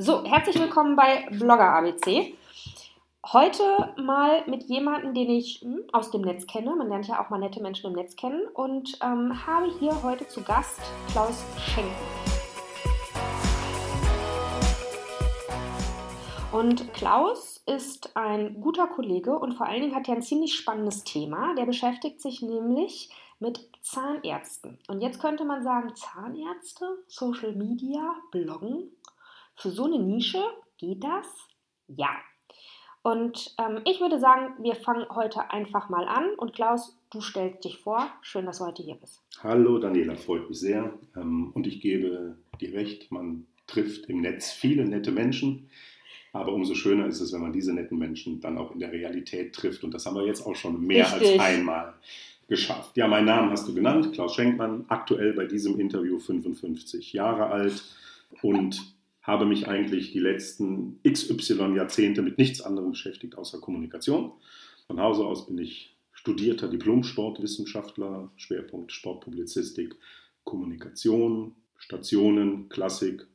So, herzlich willkommen bei Blogger ABC. Heute mal mit jemandem, den ich hm, aus dem Netz kenne. Man lernt ja auch mal nette Menschen im Netz kennen. Und ähm, habe hier heute zu Gast Klaus Schenken. Und Klaus ist ein guter Kollege und vor allen Dingen hat er ein ziemlich spannendes Thema. Der beschäftigt sich nämlich mit Zahnärzten. Und jetzt könnte man sagen, Zahnärzte, Social Media, Bloggen. Für so eine Nische geht das? Ja. Und ähm, ich würde sagen, wir fangen heute einfach mal an. Und Klaus, du stellst dich vor. Schön, dass du heute hier bist. Hallo Daniela, freut mich sehr. Ähm, und ich gebe dir recht, man trifft im Netz viele nette Menschen. Aber umso schöner ist es, wenn man diese netten Menschen dann auch in der Realität trifft. Und das haben wir jetzt auch schon mehr Richtig. als einmal geschafft. Ja, meinen Namen hast du genannt, Klaus Schenkmann, aktuell bei diesem Interview 55 Jahre alt und habe mich eigentlich die letzten XY Jahrzehnte mit nichts anderem beschäftigt außer Kommunikation. Von Hause aus bin ich studierter Diplom-Sportwissenschaftler, Schwerpunkt Sportpublizistik, Kommunikation, Stationen, Klassik,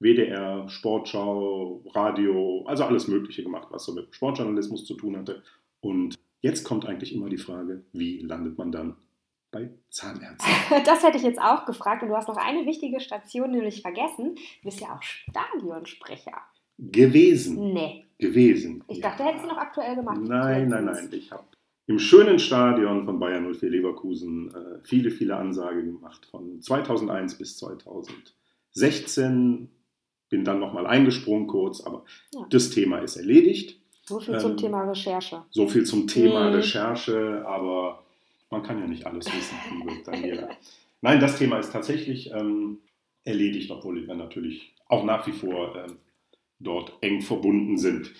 WDR, Sportschau, Radio, also alles Mögliche gemacht, was so mit Sportjournalismus zu tun hatte. Und Jetzt kommt eigentlich immer die Frage, wie landet man dann bei Zahnärzten? Das hätte ich jetzt auch gefragt und du hast noch eine wichtige Station nämlich vergessen. Du bist ja auch Stadionsprecher. Gewesen. Nee. Gewesen. Ich dachte, ja. hättest du noch aktuell gemacht. Nein, nein, nein. Ich habe im schönen Stadion von Bayern 04 Leverkusen äh, viele, viele Ansagen gemacht. Von 2001 bis 2016 bin dann nochmal eingesprungen kurz, aber ja. das Thema ist erledigt. So viel zum ähm, Thema Recherche. So viel zum Thema mhm. Recherche, aber man kann ja nicht alles wissen, liebe Daniela. Nein, das Thema ist tatsächlich ähm, erledigt, obwohl wir natürlich auch nach wie vor ähm, dort eng verbunden sind.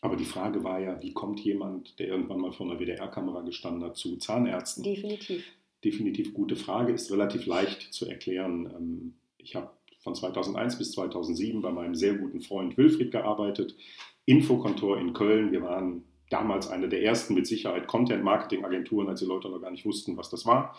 Aber die Frage war ja, wie kommt jemand, der irgendwann mal vor einer WDR-Kamera gestanden hat, zu Zahnärzten? Definitiv. Definitiv gute Frage, ist relativ leicht zu erklären. Ähm, ich habe von 2001 bis 2007 bei meinem sehr guten Freund Wilfried gearbeitet. Infokontor in Köln. Wir waren damals eine der ersten mit Sicherheit Content-Marketing-Agenturen, als die Leute noch gar nicht wussten, was das war.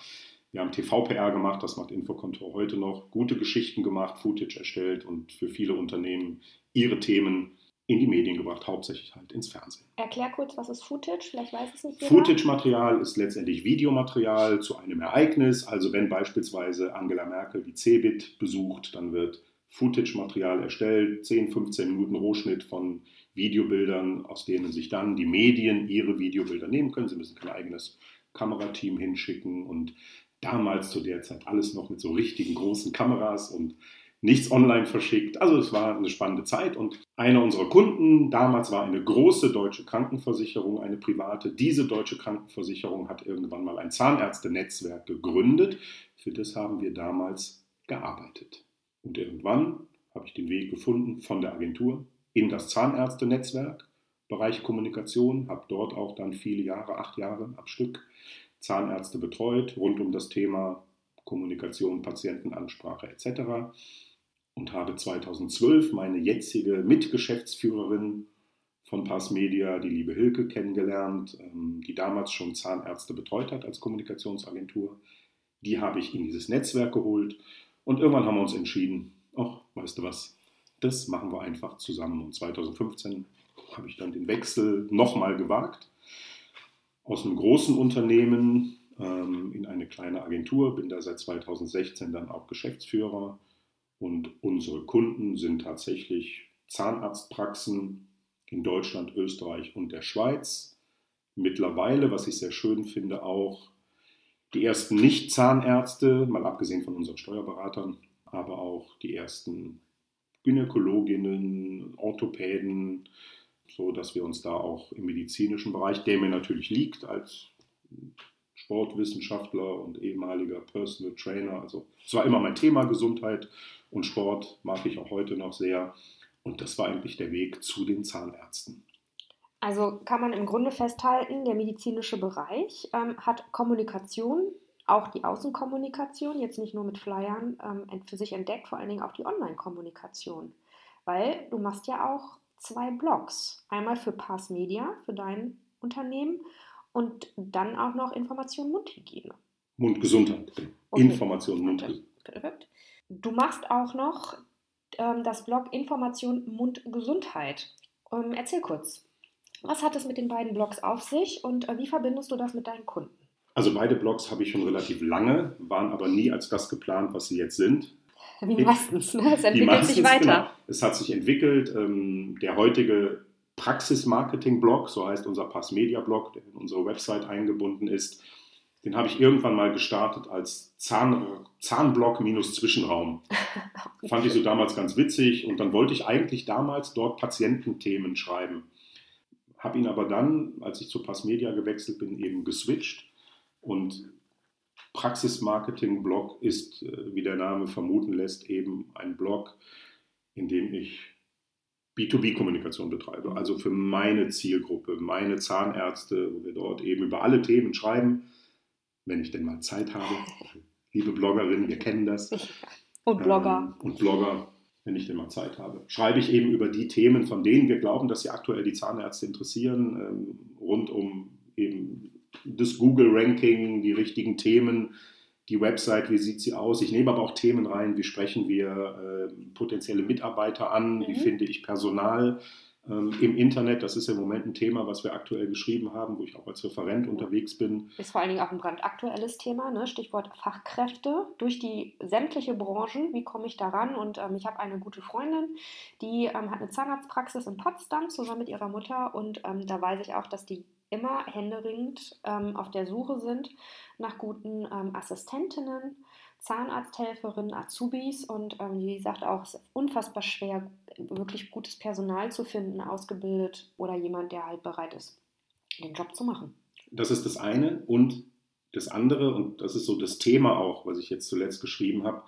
Wir haben TV-PR gemacht, das macht Infokontor heute noch. Gute Geschichten gemacht, Footage erstellt und für viele Unternehmen ihre Themen in die Medien gebracht, hauptsächlich halt ins Fernsehen. Erklär kurz, was ist Footage? Vielleicht weiß es nicht jeder. Footage-Material ist letztendlich Videomaterial zu einem Ereignis. Also wenn beispielsweise Angela Merkel die CeBIT besucht, dann wird Footage-Material erstellt, 10, 15 Minuten Rohschnitt von Videobildern, aus denen sich dann die Medien ihre Videobilder nehmen können. Sie müssen kein eigenes Kamerateam hinschicken und damals zu der Zeit alles noch mit so richtigen großen Kameras und nichts online verschickt. Also es war eine spannende Zeit und einer unserer Kunden damals war eine große deutsche Krankenversicherung, eine private. Diese deutsche Krankenversicherung hat irgendwann mal ein Zahnärztenetzwerk gegründet. Für das haben wir damals gearbeitet. Und irgendwann habe ich den Weg gefunden von der Agentur in das Zahnärztenetzwerk, Bereich Kommunikation, habe dort auch dann viele Jahre, acht Jahre am Stück Zahnärzte betreut, rund um das Thema Kommunikation, Patientenansprache etc. Und habe 2012 meine jetzige Mitgeschäftsführerin von Pass Media, die liebe Hilke, kennengelernt, ähm, die damals schon Zahnärzte betreut hat als Kommunikationsagentur. Die habe ich in dieses Netzwerk geholt und irgendwann haben wir uns entschieden, ach, weißt du was, das machen wir einfach zusammen. Und 2015 habe ich dann den Wechsel nochmal gewagt. Aus einem großen Unternehmen ähm, in eine kleine Agentur, bin da seit 2016 dann auch Geschäftsführer. Und unsere Kunden sind tatsächlich Zahnarztpraxen in Deutschland, Österreich und der Schweiz. Mittlerweile, was ich sehr schön finde, auch die ersten Nicht-Zahnärzte, mal abgesehen von unseren Steuerberatern, aber auch die ersten Gynäkologinnen, Orthopäden, so dass wir uns da auch im medizinischen Bereich, der mir natürlich liegt als Sportwissenschaftler und ehemaliger Personal Trainer, also es war immer mein Thema Gesundheit und Sport mag ich auch heute noch sehr und das war eigentlich der Weg zu den Zahnärzten. Also kann man im Grunde festhalten, der medizinische Bereich ähm, hat Kommunikation auch die Außenkommunikation, jetzt nicht nur mit Flyern, ähm, für sich entdeckt, vor allen Dingen auch die Online-Kommunikation. Weil du machst ja auch zwei Blogs. Einmal für Pass Media, für dein Unternehmen und dann auch noch Information Mundhygiene. Mundgesundheit. Okay. Information Mundhygiene. Du machst auch noch ähm, das Blog Information Mund Gesundheit. Ähm, erzähl kurz, was hat es mit den beiden Blogs auf sich und äh, wie verbindest du das mit deinen Kunden? Also beide Blogs habe ich schon relativ lange, waren aber nie als das geplant, was sie jetzt sind. Wie meistens, ne? es entwickelt meistens, sich weiter. Genau. Es hat sich entwickelt. Ähm, der heutige Praxis-Marketing-Blog, so heißt unser Pass-Media-Blog, der in unsere Website eingebunden ist, den habe ich irgendwann mal gestartet als Zahn, Zahnblock minus Zwischenraum. Fand ich so damals ganz witzig und dann wollte ich eigentlich damals dort Patiententhemen schreiben. Habe ihn aber dann, als ich zu Passmedia gewechselt bin, eben geswitcht und Praxis-Marketing-Blog ist, äh, wie der Name vermuten lässt, eben ein Blog, in dem ich B2B-Kommunikation betreibe. Also für meine Zielgruppe, meine Zahnärzte, wo wir dort eben über alle Themen schreiben wenn ich denn mal Zeit habe. Liebe Bloggerinnen, wir kennen das. Und Blogger. Ähm, und Blogger, wenn ich denn mal Zeit habe. Schreibe ich eben über die Themen, von denen wir glauben, dass sie aktuell die Zahnärzte interessieren, ähm, rund um eben das Google-Ranking, die richtigen Themen, die Website, wie sieht sie aus. Ich nehme aber auch Themen rein, wie sprechen wir äh, potenzielle Mitarbeiter an, mhm. wie finde ich Personal ähm, im Internet. Das ist im Moment ein Thema, was wir aktuell geschrieben haben, wo ich auch als Referent unterwegs bin. Ist vor allen Dingen auch ein brandaktuelles Thema, ne? Stichwort Fachkräfte durch die sämtliche Branchen. Wie komme ich daran? Und ähm, ich habe eine gute Freundin, die ähm, hat eine Zahnarztpraxis in Potsdam zusammen mit ihrer Mutter und ähm, da weiß ich auch, dass die immer händeringend ähm, auf der Suche sind nach guten ähm, Assistentinnen Zahnarzthelferinnen, Azubis und ähm, die sagt auch, es ist unfassbar schwer, wirklich gutes Personal zu finden, ausgebildet oder jemand, der halt bereit ist, den Job zu machen. Das ist das eine. Und das andere, und das ist so das Thema auch, was ich jetzt zuletzt geschrieben habe,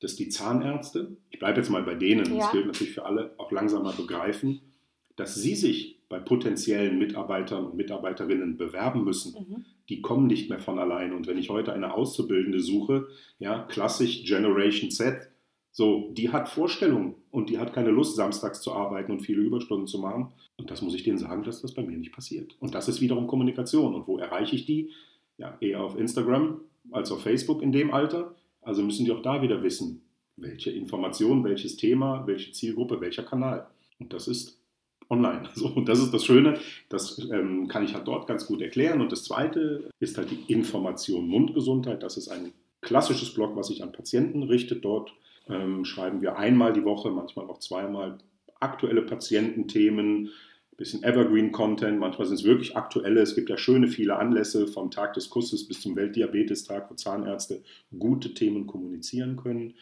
dass die Zahnärzte, ich bleibe jetzt mal bei denen, ja. das gilt natürlich für alle, auch langsam mal begreifen, dass sie sich bei potenziellen Mitarbeitern und Mitarbeiterinnen bewerben müssen. Mhm die kommen nicht mehr von allein. Und wenn ich heute eine Auszubildende suche, ja, klassisch Generation Z, so, die hat Vorstellungen und die hat keine Lust, samstags zu arbeiten und viele Überstunden zu machen. Und das muss ich denen sagen, dass das bei mir nicht passiert. Und das ist wiederum Kommunikation. Und wo erreiche ich die? Ja, eher auf Instagram als auf Facebook in dem Alter. Also müssen die auch da wieder wissen, welche Information, welches Thema, welche Zielgruppe, welcher Kanal. Und das ist online. So, und das ist das Schöne, das ähm, kann ich halt dort ganz gut erklären. Und das Zweite ist halt die Information Mundgesundheit. Das ist ein klassisches Blog, was sich an Patienten richtet. Dort ähm, schreiben wir einmal die Woche, manchmal auch zweimal aktuelle Patiententhemen, ein bisschen Evergreen-Content, manchmal sind es wirklich aktuelle. Es gibt ja schöne viele Anlässe vom Tag des Kusses bis zum Weltdiabetestag, wo Zahnärzte gute Themen kommunizieren können.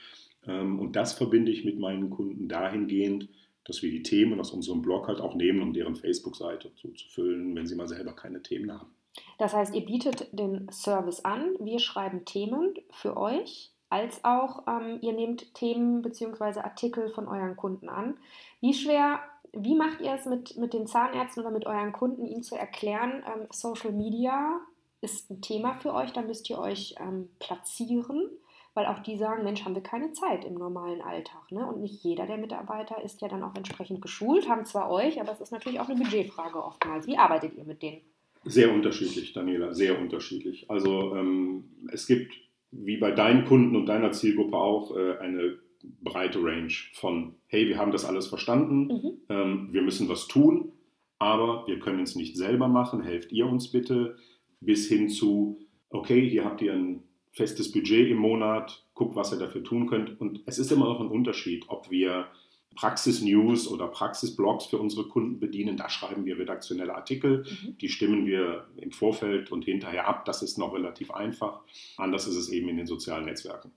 Ähm, und das verbinde ich mit meinen Kunden dahingehend, dass wir die Themen aus unserem Blog halt auch nehmen, um deren Facebook-Seite so zu füllen, wenn sie mal selber keine Themen haben. Das heißt, ihr bietet den Service an, wir schreiben Themen für euch, als auch ähm, ihr nehmt Themen bzw. Artikel von euren Kunden an. Wie schwer, wie macht ihr es mit, mit den Zahnärzten oder mit euren Kunden, ihnen zu erklären, ähm, Social Media ist ein Thema für euch, da müsst ihr euch ähm, platzieren weil auch die sagen, Mensch, haben wir keine Zeit im normalen Alltag. Ne? Und nicht jeder der Mitarbeiter ist ja dann auch entsprechend geschult, haben zwar euch, aber es ist natürlich auch eine Budgetfrage oftmals. Wie arbeitet ihr mit denen? Sehr unterschiedlich, Daniela, sehr unterschiedlich. Also ähm, es gibt, wie bei deinen Kunden und deiner Zielgruppe auch, äh, eine breite Range von, hey, wir haben das alles verstanden, mhm. ähm, wir müssen was tun, aber wir können es nicht selber machen, helft ihr uns bitte, bis hin zu, okay, hier habt ihr ein festes Budget im Monat, guckt, was ihr dafür tun könnt. Und es ist immer noch ein Unterschied, ob wir Praxis-News oder Praxis-Blogs für unsere Kunden bedienen. Da schreiben wir redaktionelle Artikel, mhm. die stimmen wir im Vorfeld und hinterher ab. Das ist noch relativ einfach. Anders ist es eben in den sozialen Netzwerken.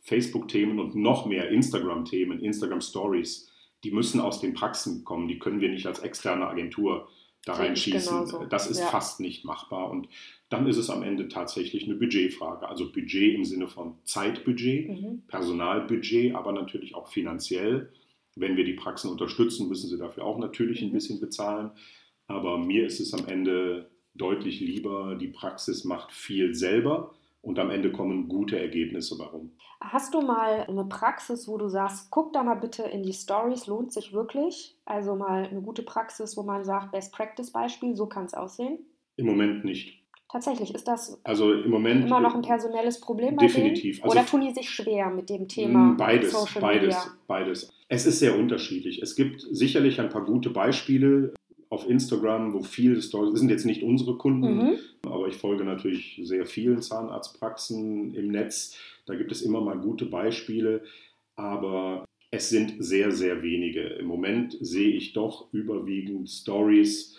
Facebook-Themen und noch mehr Instagram-Themen, Instagram-Stories, die müssen aus den Praxen kommen. Die können wir nicht als externe Agentur da reinschießen. Genauso. Das ist ja. fast nicht machbar. Und dann ist es am Ende tatsächlich eine Budgetfrage. Also Budget im Sinne von Zeitbudget, mhm. Personalbudget, aber natürlich auch finanziell. Wenn wir die Praxen unterstützen, müssen sie dafür auch natürlich mhm. ein bisschen bezahlen. Aber mir ist es am Ende deutlich lieber, die Praxis macht viel selber und am Ende kommen gute Ergebnisse warum. Hast du mal eine Praxis, wo du sagst, guck da mal bitte in die Stories, lohnt sich wirklich? Also mal eine gute Praxis, wo man sagt, Best Practice Beispiel, so kann es aussehen? Im Moment nicht. Tatsächlich, ist das also im Moment immer noch ein personelles Problem bei definitiv. Denen? Oder also, tun die sich schwer mit dem Thema hm, beides, Social beides, Media? Beides, Es ist sehr unterschiedlich. Es gibt sicherlich ein paar gute Beispiele auf Instagram, wo viele Stories, das sind jetzt nicht unsere Kunden, mhm. aber ich folge natürlich sehr vielen Zahnarztpraxen im Netz. Da gibt es immer mal gute Beispiele, aber es sind sehr, sehr wenige. Im Moment sehe ich doch überwiegend Stories,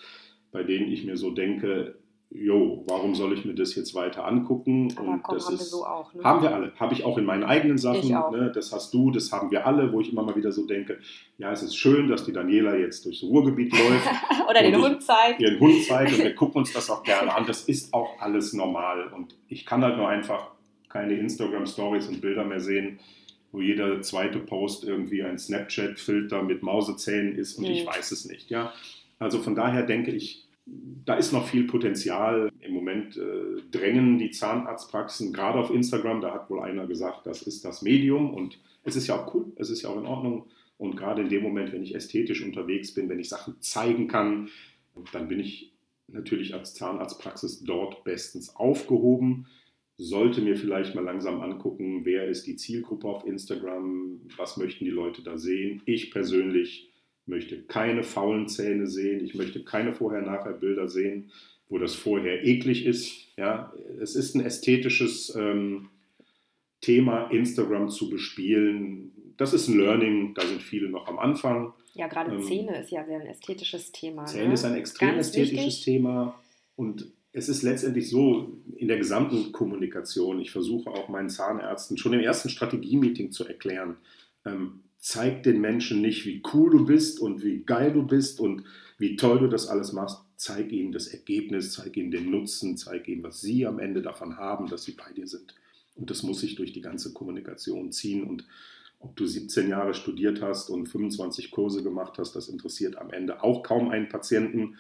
bei denen ich mir so denke, jo, warum soll ich mir das jetzt weiter angucken? Aber und komm, das haben ist, wir so auch. Ne? Haben wir alle. Habe ich auch in meinen eigenen Sachen. Ne? Das hast du, das haben wir alle, wo ich immer mal wieder so denke, ja, es ist schön, dass die Daniela jetzt durchs Ruhrgebiet läuft. Oder den Hund zeigt. Ihren Hund zeigt und wir gucken uns das auch gerne an. Das ist auch alles normal. Und ich kann halt nur einfach keine Instagram-Stories und Bilder mehr sehen, wo jeder zweite Post irgendwie ein Snapchat-Filter mit Mausezähnen ist und nee. ich weiß es nicht. Ja? Also von daher denke ich, da ist noch viel Potenzial. Im Moment äh, drängen die Zahnarztpraxen gerade auf Instagram, da hat wohl einer gesagt, das ist das Medium und es ist ja auch cool, es ist ja auch in Ordnung. Und gerade in dem Moment, wenn ich ästhetisch unterwegs bin, wenn ich Sachen zeigen kann, dann bin ich natürlich als Zahnarztpraxis dort bestens aufgehoben. Sollte mir vielleicht mal langsam angucken, wer ist die Zielgruppe auf Instagram, was möchten die Leute da sehen. Ich persönlich möchte keine faulen Zähne sehen, ich möchte keine Vorher-Nachher-Bilder sehen, wo das vorher eklig ist. Ja, es ist ein ästhetisches ähm, Thema, Instagram zu bespielen. Das ist ein Learning, da sind viele noch am Anfang. Ja, gerade ähm, Zähne ist ja sehr ein ästhetisches Thema. Zähne ne? ist ein extrem Ganz ästhetisches wichtig. Thema und es ist letztendlich so in der gesamten Kommunikation. Ich versuche auch meinen Zahnärzten schon im ersten Strategie-Meeting zu erklären, ähm, zeig den Menschen nicht, wie cool du bist und wie geil du bist und wie toll du das alles machst. Zeig ihnen das Ergebnis, zeig ihnen den Nutzen, zeig ihnen, was sie am Ende davon haben, dass sie bei dir sind. Und das muss sich durch die ganze Kommunikation ziehen. Und ob du 17 Jahre studiert hast und 25 Kurse gemacht hast, das interessiert am Ende auch kaum einen Patienten.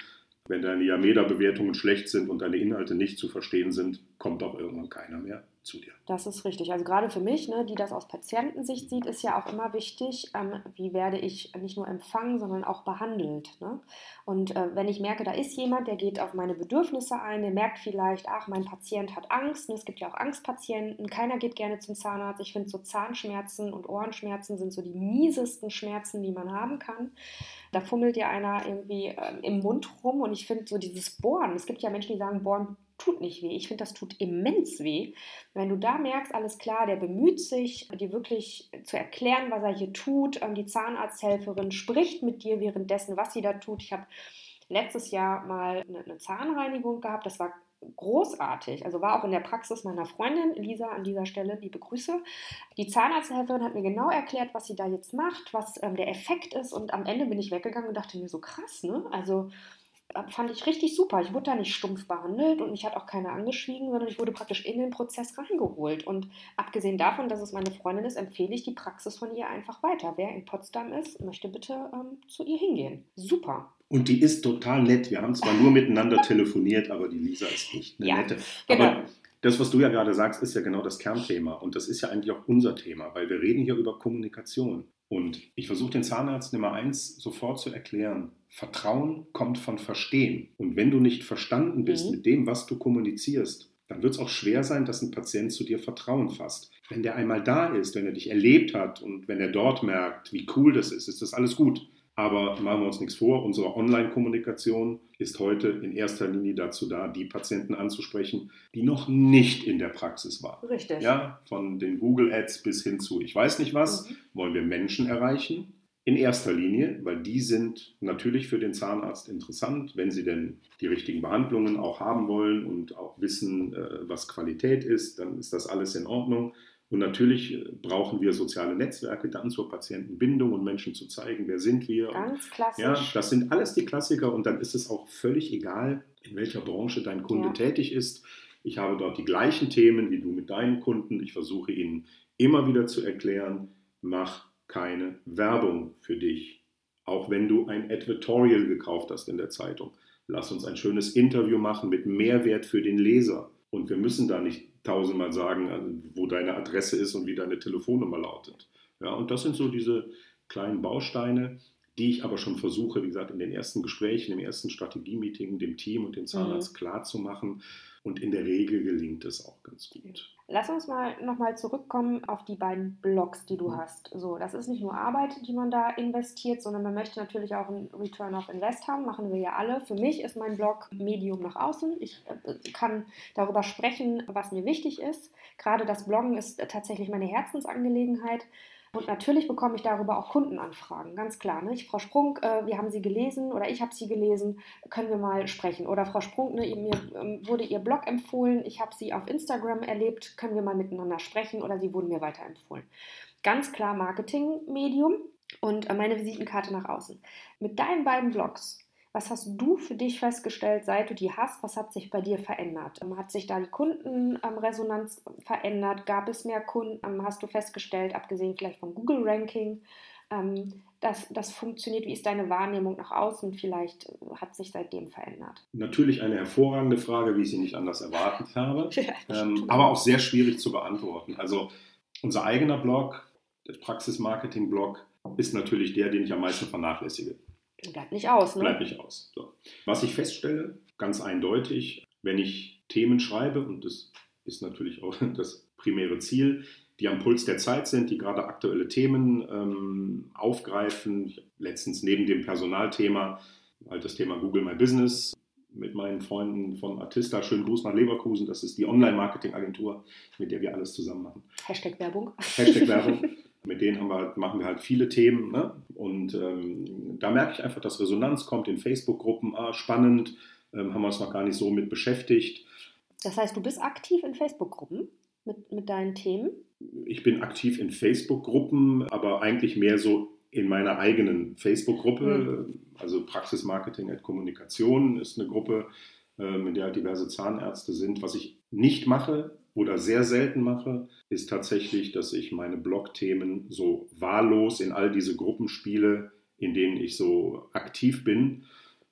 Wenn deine Yameda-Bewertungen schlecht sind und deine Inhalte nicht zu verstehen sind, kommt auch irgendwann keiner mehr zu dir. Das ist richtig. Also gerade für mich, ne, die das aus Patientensicht sieht, ist ja auch immer wichtig, ähm, wie werde ich nicht nur empfangen, sondern auch behandelt. Ne? Und äh, wenn ich merke, da ist jemand, der geht auf meine Bedürfnisse ein, der merkt vielleicht, ach, mein Patient hat Angst. Ne? Es gibt ja auch Angstpatienten. Keiner geht gerne zum Zahnarzt. Ich finde so Zahnschmerzen und Ohrenschmerzen sind so die miesesten Schmerzen, die man haben kann. Da fummelt ja einer irgendwie äh, im Mund rum und ich finde so dieses Bohren. Es gibt ja Menschen, die sagen, Bohren tut nicht weh. Ich finde, das tut immens weh. Wenn du da merkst, alles klar, der bemüht sich, dir wirklich zu erklären, was er hier tut. Ähm, die Zahnarzthelferin spricht mit dir währenddessen, was sie da tut. Ich habe letztes Jahr mal eine Zahnreinigung gehabt. Das war großartig. Also war auch in der Praxis meiner Freundin Lisa an dieser Stelle, liebe Grüße. Die Zahnarzthelferin hat mir genau erklärt, was sie da jetzt macht, was ähm, der Effekt ist und am Ende bin ich weggegangen und dachte mir so krass, ne? Also fand ich richtig super. Ich wurde da nicht stumpf behandelt und mich hat auch keiner angeschwiegen, sondern ich wurde praktisch in den Prozess reingeholt. Und abgesehen davon, dass es meine Freundin ist, empfehle ich die Praxis von ihr einfach weiter. Wer in Potsdam ist, möchte bitte ähm, zu ihr hingehen. Super. Und die ist total nett. Wir haben zwar nur miteinander telefoniert, aber die Lisa ist echt eine ja, nette. Genau. Aber das, was du ja gerade sagst, ist ja genau das Kernthema. Und das ist ja eigentlich auch unser Thema, weil wir reden hier über Kommunikation. Und ich versuche den Zahnärzten immer eins sofort zu erklären. Vertrauen kommt von Verstehen. Und wenn du nicht verstanden bist mhm. mit dem, was du kommunizierst, dann wird es auch schwer sein, dass ein Patient zu dir Vertrauen fasst. Wenn der einmal da ist, wenn er dich erlebt hat und wenn er dort merkt, wie cool das ist, ist das alles gut. Aber machen wir uns nichts vor, unsere Online-Kommunikation ist heute in erster Linie dazu da, die Patienten anzusprechen, die noch nicht in der Praxis waren. Richtig. Ja, von den Google Ads bis hin zu, ich weiß nicht was, mhm. wollen wir Menschen erreichen. In erster Linie, weil die sind natürlich für den Zahnarzt interessant, wenn sie denn die richtigen Behandlungen auch haben wollen und auch wissen, äh, was Qualität ist, dann ist das alles in Ordnung. Und natürlich äh, brauchen wir soziale Netzwerke dann zur Patientenbindung und Menschen zu zeigen, wer sind wir. Ganz klassisch. Ja, das sind alles die Klassiker und dann ist es auch völlig egal, in welcher Branche dein Kunde ja. tätig ist. Ich habe dort die gleichen Themen wie du mit deinen Kunden. Ich versuche ihnen immer wieder zu erklären, mach keine Werbung für dich. Auch wenn du ein Advertorial gekauft hast in der Zeitung. Lass uns ein schönes Interview machen mit Mehrwert für den Leser. Und wir müssen da nicht tausendmal sagen, äh, wo deine Adresse ist und wie deine Telefonnummer lautet. Ja, und das sind so diese kleinen Bausteine, die ich aber schon versuche, wie gesagt, in den ersten Gesprächen, im ersten Strategie-Meeting dem Team und dem Zahnarzt mhm. klar zu machen. Und in der Regel gelingt es auch ganz gut. Lass uns mal nochmal zurückkommen auf die beiden Blogs, die du mhm. hast. So, das ist nicht nur Arbeit, die man da investiert, sondern man möchte natürlich auch einen Return of Invest haben. Machen wir ja alle. Für mich ist mein Blog Medium nach außen. Ich äh, kann darüber sprechen, was mir wichtig ist. Gerade das Bloggen ist tatsächlich meine Herzensangelegenheit. Und natürlich bekomme ich darüber auch Kundenanfragen, ganz klar. Ne? Frau Sprung, äh, wir haben Sie gelesen oder ich habe Sie gelesen, können wir mal sprechen? Oder Frau Sprung, ne, mir ähm, wurde Ihr Blog empfohlen, ich habe Sie auf Instagram erlebt, können wir mal miteinander sprechen oder Sie wurden mir weiterempfohlen. Ganz klar Marketingmedium und äh, meine Visitenkarte nach außen. Mit deinen beiden Blogs was hast du für dich festgestellt, seit du die hast? Was hat sich bei dir verändert? Ähm, hat sich da die Kundenresonanz verändert? Gab es mehr Kunden? Ähm, hast du festgestellt, abgesehen vielleicht vom Google-Ranking, ähm, dass das funktioniert? Wie ist deine Wahrnehmung nach außen? Vielleicht äh, hat sich seitdem verändert. Natürlich eine hervorragende Frage, wie ich sie nicht anders erwartet habe, ähm, aber auch sehr schwierig zu beantworten. Also unser eigener Blog, der Praxismarketing-Blog, ist natürlich der, den ich am meisten vernachlässige. Bleibt nicht aus, ne? Bleibt nicht aus. So. Was ich feststelle, ganz eindeutig, wenn ich Themen schreibe, und das ist natürlich auch das primäre Ziel, die am Puls der Zeit sind, die gerade aktuelle Themen ähm, aufgreifen. Letztens neben dem Personalthema halt das Thema Google My Business mit meinen Freunden von Artista. Schönen Gruß nach Leverkusen. Das ist die Online-Marketing-Agentur, mit der wir alles zusammen machen. Hashtag Werbung. Hashtag Werbung. Mit denen wir, halt, machen wir halt viele Themen. Ne? Und ähm, da merke ich einfach, dass Resonanz kommt in Facebook-Gruppen. Ah, spannend, ähm, haben wir uns noch gar nicht so mit beschäftigt. Das heißt, du bist aktiv in Facebook-Gruppen mit, mit deinen Themen? Ich bin aktiv in Facebook-Gruppen, aber eigentlich mehr so in meiner eigenen Facebook-Gruppe. Mhm. Also Praxismarketing at Kommunikation ist eine Gruppe, ähm, in der halt diverse Zahnärzte sind. Was ich nicht mache, oder sehr selten mache, ist tatsächlich, dass ich meine Blog-Themen so wahllos in all diese Gruppen spiele, in denen ich so aktiv bin,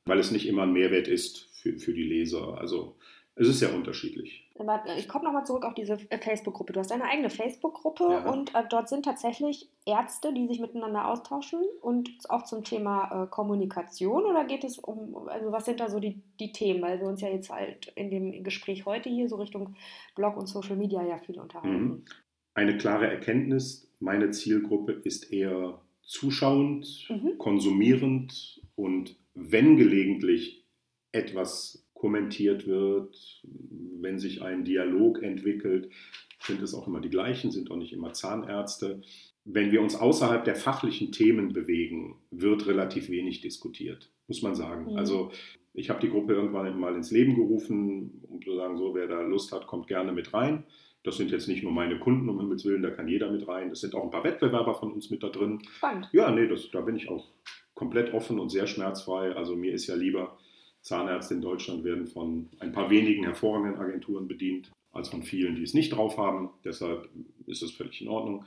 weil es nicht immer ein Mehrwert ist für, für die Leser. Also es ist sehr unterschiedlich. Ich komme nochmal zurück auf diese äh, Facebook-Gruppe. Du hast eine eigene Facebook-Gruppe ja. und äh, dort sind tatsächlich Ärzte, die sich miteinander austauschen und auch zum Thema äh, Kommunikation oder geht es um, also was sind da so die, die Themen, weil wir uns ja jetzt halt in dem Gespräch heute hier so Richtung Blog und Social Media ja viel unterhalten. Mhm. Eine klare Erkenntnis, meine Zielgruppe ist eher zuschauend, mhm. konsumierend und wenn gelegentlich etwas kommentiert wird, wenn sich ein Dialog entwickelt, sind es auch immer die gleichen, sind auch nicht immer Zahnärzte. Wenn wir uns außerhalb der fachlichen Themen bewegen, wird relativ wenig diskutiert, muss man sagen. Mhm. Also ich habe die Gruppe irgendwann mal ins Leben gerufen, um zu sagen, so wer da Lust hat, kommt gerne mit rein. Das sind jetzt nicht nur meine Kunden, um Himmels Willen, da kann jeder mit rein. Es sind auch ein paar Wettbewerber von uns mit da drin. Spannend. Ja, nee, das, da bin ich auch komplett offen und sehr schmerzfrei. Also mir ist ja lieber, Zahnärzte in Deutschland werden von ein paar wenigen hervorragenden Agenturen bedient, als von vielen, die es nicht drauf haben. Deshalb ist es völlig in Ordnung.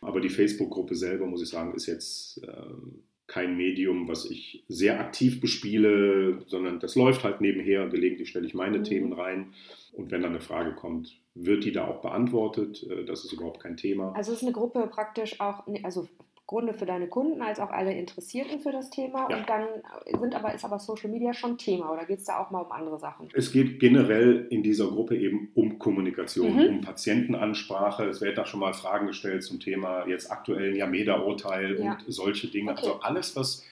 Aber die Facebook-Gruppe selber, muss ich sagen, ist jetzt äh, kein Medium, was ich sehr aktiv bespiele, sondern das läuft halt nebenher. Gelegentlich stelle ich meine mhm. Themen rein. Und wenn dann eine Frage kommt, wird die da auch beantwortet. Äh, das ist überhaupt kein Thema. Also ist eine Gruppe praktisch auch, also Grunde für deine Kunden als auch alle Interessierten für das Thema. Ja. Und dann sind aber, ist aber Social Media schon Thema oder geht es da auch mal um andere Sachen? Es geht generell in dieser Gruppe eben um Kommunikation, mhm. um Patientenansprache. Es werden da schon mal Fragen gestellt zum Thema jetzt aktuellen Yameda-Urteil ja. und solche Dinge. Okay. Also alles, was,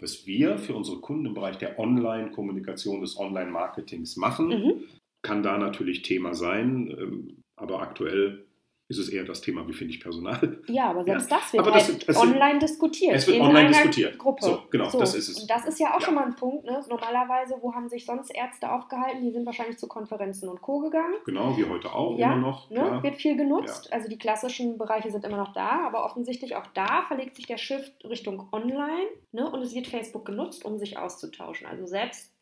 was wir für unsere Kunden im Bereich der Online-Kommunikation, des Online-Marketings machen, mhm. kann da natürlich Thema sein. Ähm, aber aktuell ist es eher das Thema, wie finde ich Personal. Ja, aber selbst ja. das wird aber halt das, online diskutiert. Es wird online diskutiert. Gruppe. So, genau, so. das ist es. Und das ist ja auch ja. schon mal ein Punkt. Ne? Normalerweise, wo haben sich sonst Ärzte aufgehalten? Die sind wahrscheinlich zu Konferenzen und Co. gegangen. Genau, wie heute auch ja, immer noch. Ne? Wird viel genutzt. Also die klassischen Bereiche sind immer noch da, aber offensichtlich auch da verlegt sich der Shift Richtung online ne? und es wird Facebook genutzt, um sich auszutauschen. Also selbst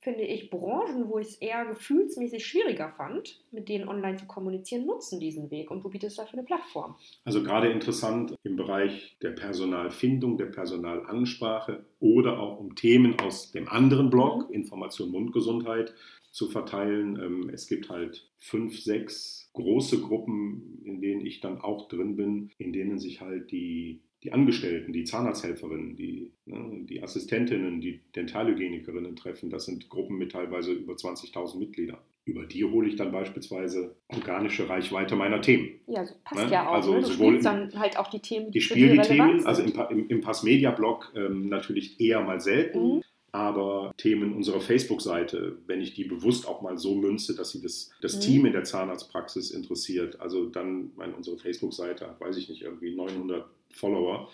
finde ich, Branchen, wo ich es eher gefühlsmäßig schwieriger fand, mit denen online zu kommunizieren, nutzen diesen Weg. Und du bietest dafür eine Plattform. Also gerade interessant im Bereich der Personalfindung, der Personalansprache oder auch um Themen aus dem anderen Blog, mhm. Information Mundgesundheit, zu verteilen. Ähm, es gibt halt fünf, sechs große Gruppen, in denen ich dann auch drin bin, in denen sich halt die die Angestellten, die Zahnarzthelferinnen, die, ne, die Assistentinnen, die Dentalhygienikerinnen treffen. Das sind Gruppen mit teilweise über 20.000 Mitgliedern. Über die hole ich dann beispielsweise organische Reichweite meiner Themen. Ja, so passt ne? ja auch. Also ne? Du spielst dann halt auch die Themen, die Ich spiele die Themen, also im, im, im Pass-Media-Blog ähm, natürlich eher mal selten. Mhm aber Themen unserer Facebook-Seite, wenn ich die bewusst auch mal so münze, dass sie das, das mhm. Team in der Zahnarztpraxis interessiert, also dann, meine, unsere Facebook-Seite hat, weiß ich nicht, irgendwie 900 Follower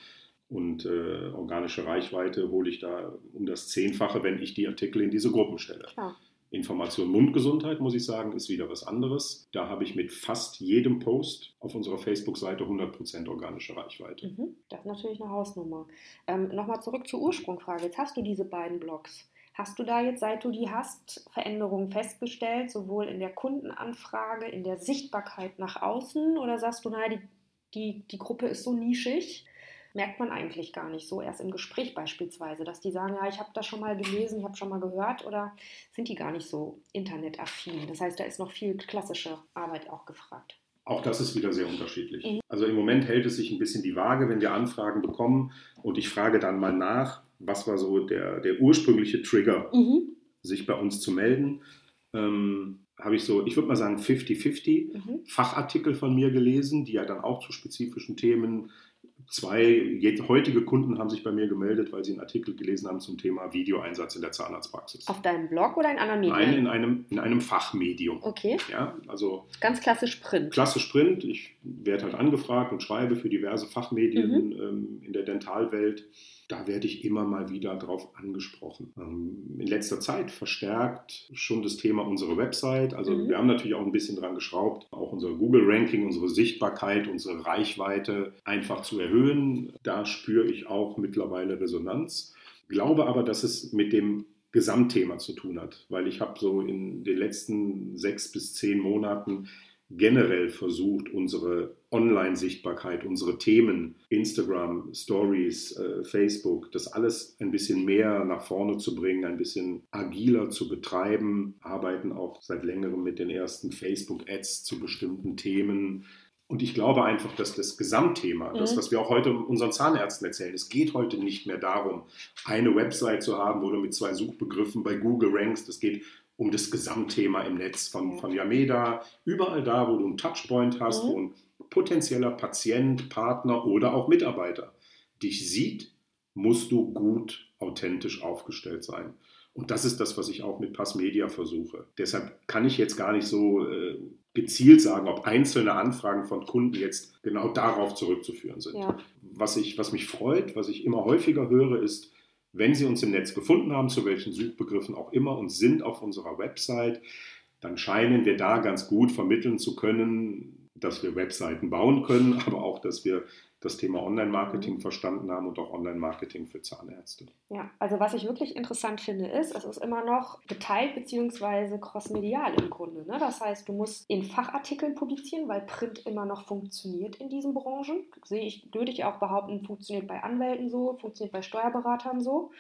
und äh, organische Reichweite hole ich da um das Zehnfache, wenn ich die Artikel in diese Gruppen stelle. Klar. Information Mundgesundheit, muss ich sagen, ist wieder was anderes. Da habe ich mit fast jedem Post auf unserer Facebook-Seite 100% organische Reichweite. Mhm, das ist natürlich eine Hausnummer. Ähm, Nochmal zurück zur Ursprungfrage. Jetzt hast du diese beiden Blogs. Hast du da jetzt, seit du die hast, Veränderungen festgestellt, sowohl in der Kundenanfrage, in der Sichtbarkeit nach außen? Oder sagst du, naja, die, die, die Gruppe ist so nischig, merkt man eigentlich gar nicht so erst im Gespräch beispielsweise, dass die sagen, ja, ich habe das schon mal gelesen, ich habe schon mal gehört oder sind die gar nicht so internetaffin. Das heißt, da ist noch viel klassische Arbeit auch gefragt. Auch das ist wieder sehr unterschiedlich. Mhm. Also im Moment hält es sich ein bisschen die Waage, wenn wir Anfragen bekommen und ich frage dann mal nach, was war so der, der ursprüngliche Trigger, mhm. sich bei uns zu melden. Ähm, habe ich so, ich würde mal sagen, 50-50 mhm. Fachartikel von mir gelesen, die ja dann auch zu spezifischen Themen zwei heutige Kunden haben sich bei mir gemeldet, weil sie einen Artikel gelesen haben zum Thema Videoeinsatz in der Zahnarztpraxis. Auf deinem Blog oder in anderen Medien? Nein, in einem, in einem Fachmedium. Okay. Ja, also Ganz klassisch Print. Klassisch Print. Ich werde halt angefragt und schreibe für diverse Fachmedien mhm. ähm, in der Dentalwelt da werde ich immer mal wieder drauf angesprochen. Ähm, in letzter Zeit verstärkt schon das Thema unsere Website. Also mhm. wir haben natürlich auch ein bisschen dran geschraubt, auch unser Google-Ranking, unsere Sichtbarkeit, unsere Reichweite einfach zu erhöhen. Da spüre ich auch mittlerweile Resonanz. Glaube aber, dass es mit dem Gesamtthema zu tun hat, weil ich habe so in den letzten sechs bis zehn Monaten generell versucht, unsere Online-Sichtbarkeit, unsere Themen, Instagram, Stories, äh, Facebook, das alles ein bisschen mehr nach vorne zu bringen, ein bisschen agiler zu betreiben, arbeiten auch seit längerem mit den ersten Facebook-Ads zu bestimmten Themen. Und ich glaube einfach, dass das Gesamtthema, mhm. das, was wir auch heute unseren Zahnärzten erzählen, es geht heute nicht mehr darum, eine Website zu haben, wo du mit zwei Suchbegriffen bei Google rankst. Es geht um das Gesamtthema im Netz von, von Yameda, überall da, wo du einen Touchpoint hast, mhm. wo ein potenzieller Patient, Partner oder auch Mitarbeiter dich sieht, musst du gut authentisch aufgestellt sein. Und das ist das, was ich auch mit Passmedia versuche. Deshalb kann ich jetzt gar nicht so äh, gezielt sagen, ob einzelne Anfragen von Kunden jetzt genau darauf zurückzuführen sind. Ja. Was, ich, was mich freut, was ich immer häufiger höre, ist, wenn Sie uns im Netz gefunden haben, zu welchen Suchbegriffen auch immer und sind auf unserer Website, dann scheinen wir da ganz gut vermitteln zu können, dass wir Webseiten bauen können, aber auch, dass wir das Thema Online-Marketing verstanden haben und auch Online-Marketing für Zahnärzte. Ja, also was ich wirklich interessant finde, ist, es ist immer noch geteilt bzw. crossmedial im Grunde. Ne? Das heißt, du musst in Fachartikeln publizieren, weil Print immer noch funktioniert in diesen Branchen. Sehe ich, würde ich auch behaupten, funktioniert bei Anwälten so, funktioniert bei Steuerberatern so.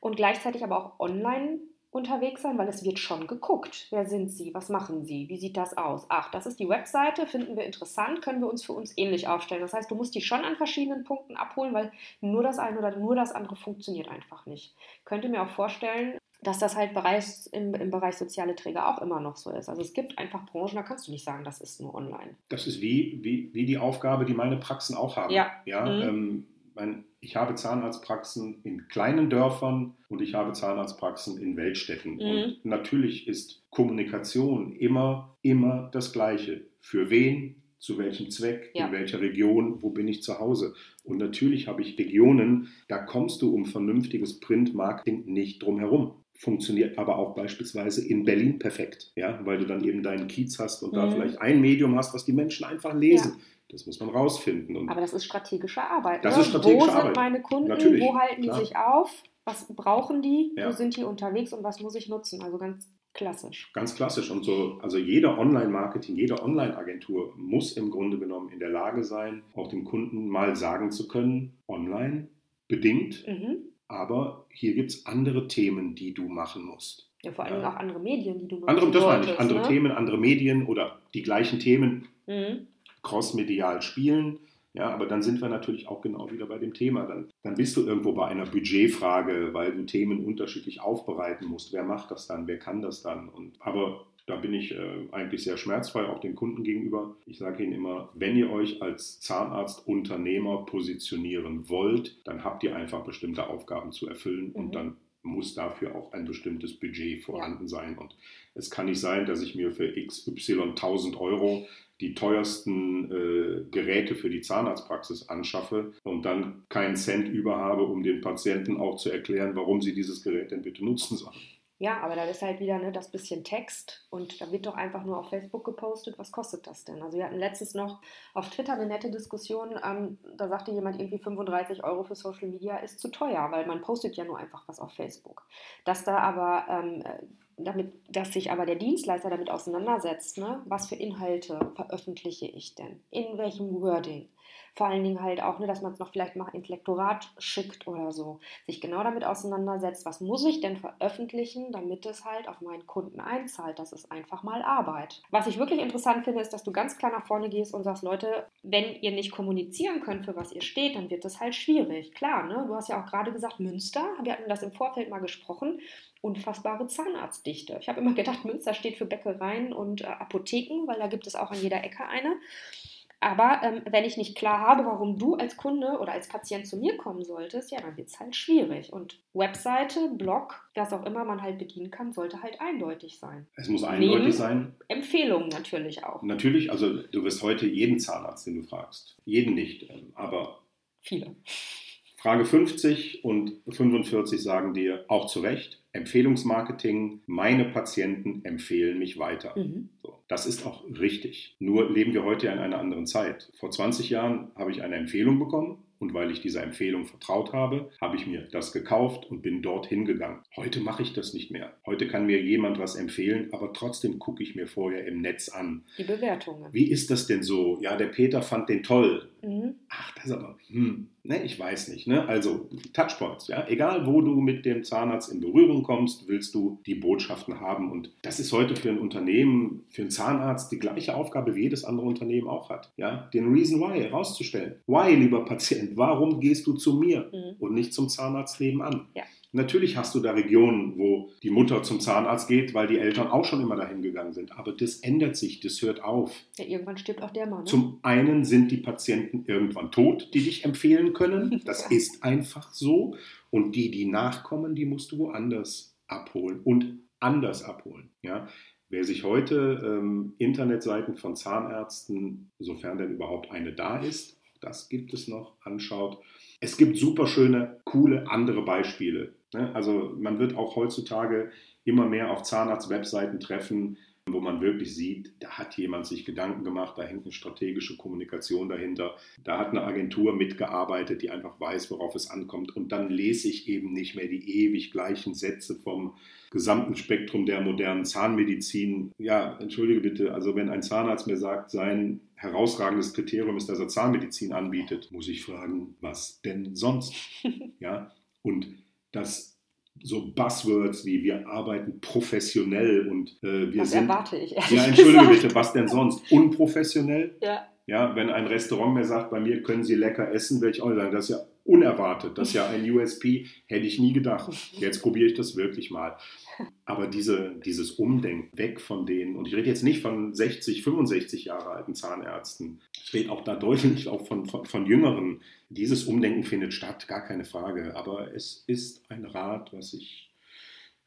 Und gleichzeitig aber auch online unterwegs sein, weil es wird schon geguckt. Wer sind Sie? Was machen Sie? Wie sieht das aus? Ach, das ist die Webseite, finden wir interessant, können wir uns für uns ähnlich aufstellen. Das heißt, du musst die schon an verschiedenen Punkten abholen, weil nur das eine oder nur das andere funktioniert einfach nicht. Ich könnte mir auch vorstellen, dass das halt Bereich, im, im Bereich soziale Träger auch immer noch so ist. Also es gibt einfach Branchen, da kannst du nicht sagen, das ist nur online. Das ist wie, wie, wie die Aufgabe, die meine Praxen auch haben. Ja. ja mhm. ähm, mein, ich habe Zahnarztpraxen in kleinen Dörfern und ich habe Zahnarztpraxen in Weltstädten. Mhm. Und natürlich ist Kommunikation immer, immer das Gleiche. Für wen, zu welchem Zweck, ja. in welcher Region, wo bin ich zu Hause. Und natürlich habe ich Regionen, da kommst du um vernünftiges Printmarketing nicht drum herum. Funktioniert aber auch beispielsweise in Berlin perfekt, ja, weil du dann eben deinen Kiez hast und mhm. da vielleicht ein Medium hast, was die Menschen einfach lesen. Ja. Das muss man rausfinden. Und Aber das ist strategische Arbeit. Das ne? ist strategische wo Arbeit. Wo sind meine Kunden? Natürlich, wo halten die klar. sich auf? Was brauchen die? Ja. Wo sind die unterwegs und was muss ich nutzen? Also ganz klassisch. Ganz klassisch. Und so, also jede Online-Marketing, jede Online-Agentur muss im Grunde genommen in der Lage sein, auch dem Kunden mal sagen zu können, online bedingt, mhm. Aber hier gibt es andere Themen, die du machen musst. Ja, vor allem ja. auch andere Medien, die du nutzen andere, Das meine ich, andere ne? Themen, andere Medien oder die gleichen Themen. Mhm crossmedial spielen. Ja, aber dann sind wir natürlich auch genau wieder bei dem Thema. Dann, dann bist du irgendwo bei einer Budgetfrage, weil du Themen unterschiedlich aufbereiten musst. Wer macht das dann? Wer kann das dann? Und, aber da bin ich äh, eigentlich sehr schmerzfrei, auch den Kunden gegenüber. Ich sage ihnen immer, wenn ihr euch als Zahnarztunternehmer positionieren wollt, dann habt ihr einfach bestimmte Aufgaben zu erfüllen mhm. und dann muss dafür auch ein bestimmtes Budget vorhanden ja. sein. Und es kann nicht sein, dass ich mir für XY 1000 Euro die teuersten äh, Geräte für die Zahnarztpraxis anschaffe und dann keinen Cent über habe, um den Patienten auch zu erklären, warum sie dieses Gerät denn bitte nutzen sollen. Ja, aber da ist halt wieder ne, das bisschen Text und da wird doch einfach nur auf Facebook gepostet, was kostet das denn? Also wir hatten letztens noch auf Twitter eine nette Diskussion, ähm, da sagte jemand irgendwie 35 Euro für Social Media ist zu teuer, weil man postet ja nur einfach was auf Facebook. Dass da aber ähm, damit, dass sich aber der Dienstleister damit auseinandersetzt, ne? was für Inhalte veröffentliche ich denn, in welchem Wording, vor allen Dingen halt auch, ne, dass man es noch vielleicht mal ins Lektorat schickt oder so, sich genau damit auseinandersetzt, was muss ich denn veröffentlichen, damit es halt auf meinen Kunden einzahlt. Das ist einfach mal Arbeit. Was ich wirklich interessant finde, ist, dass du ganz klar nach vorne gehst und sagst, Leute, wenn ihr nicht kommunizieren könnt, für was ihr steht, dann wird das halt schwierig. Klar, ne? du hast ja auch gerade gesagt, Münster, wir hatten das im Vorfeld mal gesprochen, unfassbare Zahnarztdichte. Ich habe immer gedacht, Münster steht für Bäckereien und äh, Apotheken, weil da gibt es auch an jeder Ecke eine. Aber ähm, wenn ich nicht klar habe, warum du als Kunde oder als Patient zu mir kommen solltest, ja, dann wird es halt schwierig. Und Webseite, Blog, was auch immer man halt bedienen kann, sollte halt eindeutig sein. Es muss eindeutig Neben sein. Empfehlungen natürlich auch. Natürlich, also du wirst heute jeden Zahnarzt, den du fragst, jeden nicht, ähm, aber viele. Frage 50 und 45 sagen dir auch zu Recht, Empfehlungsmarketing, meine Patienten empfehlen mich weiter. Mhm. So, das ist auch richtig. Nur leben wir heute in einer anderen Zeit. Vor 20 Jahren habe ich eine Empfehlung bekommen und weil ich dieser Empfehlung vertraut habe, habe ich mir das gekauft und bin dorthin gegangen. Heute mache ich das nicht mehr. Heute kann mir jemand was empfehlen, aber trotzdem gucke ich mir vorher im Netz an. Die Bewertungen. Wie ist das denn so? Ja, der Peter fand den toll. Mhm. Ach, das ist aber, hm, ne, ich weiß nicht. Ne? Also Touchpoints, ja. Egal, wo du mit dem Zahnarzt in Berührung kommst, willst du die Botschaften haben. Und das ist heute für ein Unternehmen, für einen Zahnarzt die gleiche Aufgabe, wie jedes andere Unternehmen auch hat. Ja, den Reason Why herauszustellen. Why, lieber Patient, warum gehst du zu mir mhm. und nicht zum Zahnarzt nebenan? Ja. Natürlich hast du da Regionen, wo die Mutter zum Zahnarzt geht, weil die Eltern auch schon immer dahin gegangen sind. Aber das ändert sich, das hört auf. Ja, irgendwann stirbt auch der Mann. Ne? Zum einen sind die Patienten irgendwann tot, die dich empfehlen können. Das ja. ist einfach so. Und die, die nachkommen, die musst du woanders abholen und anders abholen. Ja? Wer sich heute ähm, Internetseiten von Zahnärzten, sofern denn überhaupt eine da ist, das gibt es noch, anschaut, es gibt super schöne, coole andere Beispiele. Ne? Also man wird auch heutzutage immer mehr auf Zahnarzt-Webseiten treffen, wo man wirklich sieht, da hat jemand sich Gedanken gemacht, da hängt eine strategische Kommunikation dahinter, da hat eine Agentur mitgearbeitet, die einfach weiß, worauf es ankommt. Und dann lese ich eben nicht mehr die ewig gleichen Sätze vom gesamten Spektrum der modernen Zahnmedizin. Ja, entschuldige bitte, also wenn ein Zahnarzt mir sagt, sein herausragendes Kriterium ist, dass er Zahnmedizin anbietet, muss ich fragen, was denn sonst? Ja, und das so Buzzwords wie wir arbeiten professionell und äh, wir das sind. erwarte ich. Ja, entschuldige gesagt. bitte, was denn sonst? Unprofessionell? Ja. Ja, wenn ein Restaurant mir sagt, bei mir können Sie lecker essen, werde ich auch sagen, das ist ja unerwartet. Das ist ja ein USP, hätte ich nie gedacht. Jetzt probiere ich das wirklich mal. Aber diese, dieses Umdenken weg von denen, und ich rede jetzt nicht von 60, 65 Jahre alten Zahnärzten, ich rede auch da deutlich auch von, von, von Jüngeren. Dieses Umdenken findet statt, gar keine Frage. Aber es ist ein Rad, was ich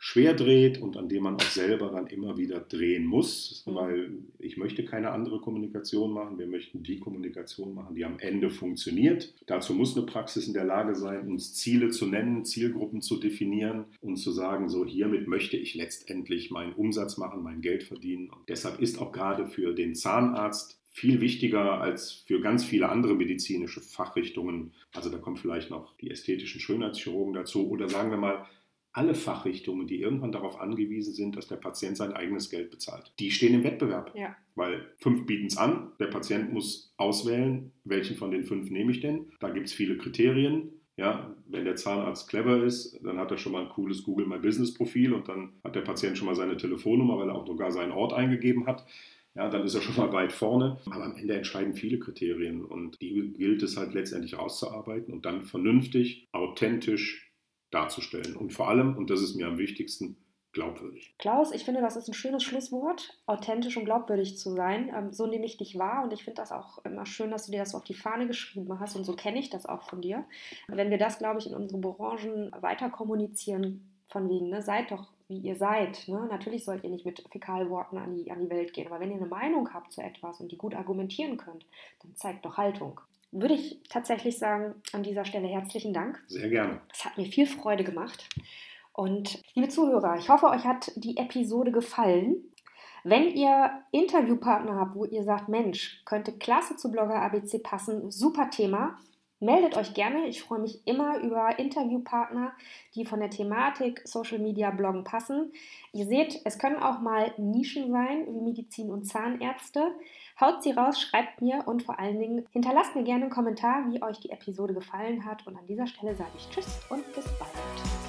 schwer dreht und an dem man auch selber dann immer wieder drehen muss, mhm. weil ich möchte keine andere Kommunikation machen. Wir möchten die Kommunikation machen, die am Ende funktioniert. Dazu muss eine Praxis in der Lage sein, uns Ziele zu nennen, Zielgruppen zu definieren und zu sagen, so hiermit möchte ich letztendlich meinen Umsatz machen, mein Geld verdienen. Und deshalb ist auch gerade für den Zahnarzt viel wichtiger als für ganz viele andere medizinische Fachrichtungen. Also da kommen vielleicht noch die ästhetischen Schönheitschirurgen dazu oder sagen wir mal alle Fachrichtungen, die irgendwann darauf angewiesen sind, dass der Patient sein eigenes Geld bezahlt. Die stehen im Wettbewerb. Ja. Weil fünf bieten es an, der Patient muss auswählen, welchen von den fünf nehme ich denn. Da gibt es viele Kriterien. Ja, wenn der Zahnarzt clever ist, dann hat er schon mal ein cooles Google My Business Profil und dann hat der Patient schon mal seine Telefonnummer, weil er auch sogar seinen Ort eingegeben hat. ja, dann ist er schon mal weit vorne. Aber am Ende entscheiden viele Kriterien und die gilt es halt letztendlich auszuarbeiten und dann vernünftig, authentisch darzustellen. Und vor allem, und das ist mir am wichtigsten, glaubwürdig. Klaus, ich finde, das ist ein schönes Schlusswort, authentisch und glaubwürdig zu sein. Ähm, so nehme ich dich wahr und ich finde das auch immer schön, dass du dir das so auf die Fahne geschrieben hast und so kenne ich das auch von dir. Wenn wir das, glaube ich, in unsere Branchen weiter kommunizieren, von wegen, ne, seid doch wie ihr seid. Ne? Natürlich sollt ihr nicht mit Fäkalworten an die, an die Welt gehen, aber wenn ihr eine Meinung habt zu etwas und die gut argumentieren könnt, dann zeigt doch Haltung. Würde ich tatsächlich sagen, an dieser Stelle herzlichen Dank. Sehr gerne. Es hat mir viel Freude gemacht. Und liebe Zuhörer, ich hoffe, euch hat die Episode gefallen. Wenn ihr Interviewpartner habt, wo ihr sagt, Mensch, könnte klasse zu Blogger ABC passen, super Thema, meldet euch gerne. Ich freue mich immer über Interviewpartner, die von der Thematik Social Media Bloggen passen. Ihr seht, es können auch mal Nischen sein, wie Medizin und Zahnärzte. Haut sie raus, schreibt mir und vor allen Dingen hinterlasst mir gerne einen Kommentar, wie euch die Episode gefallen hat. Und an dieser Stelle sage ich Tschüss und bis bald.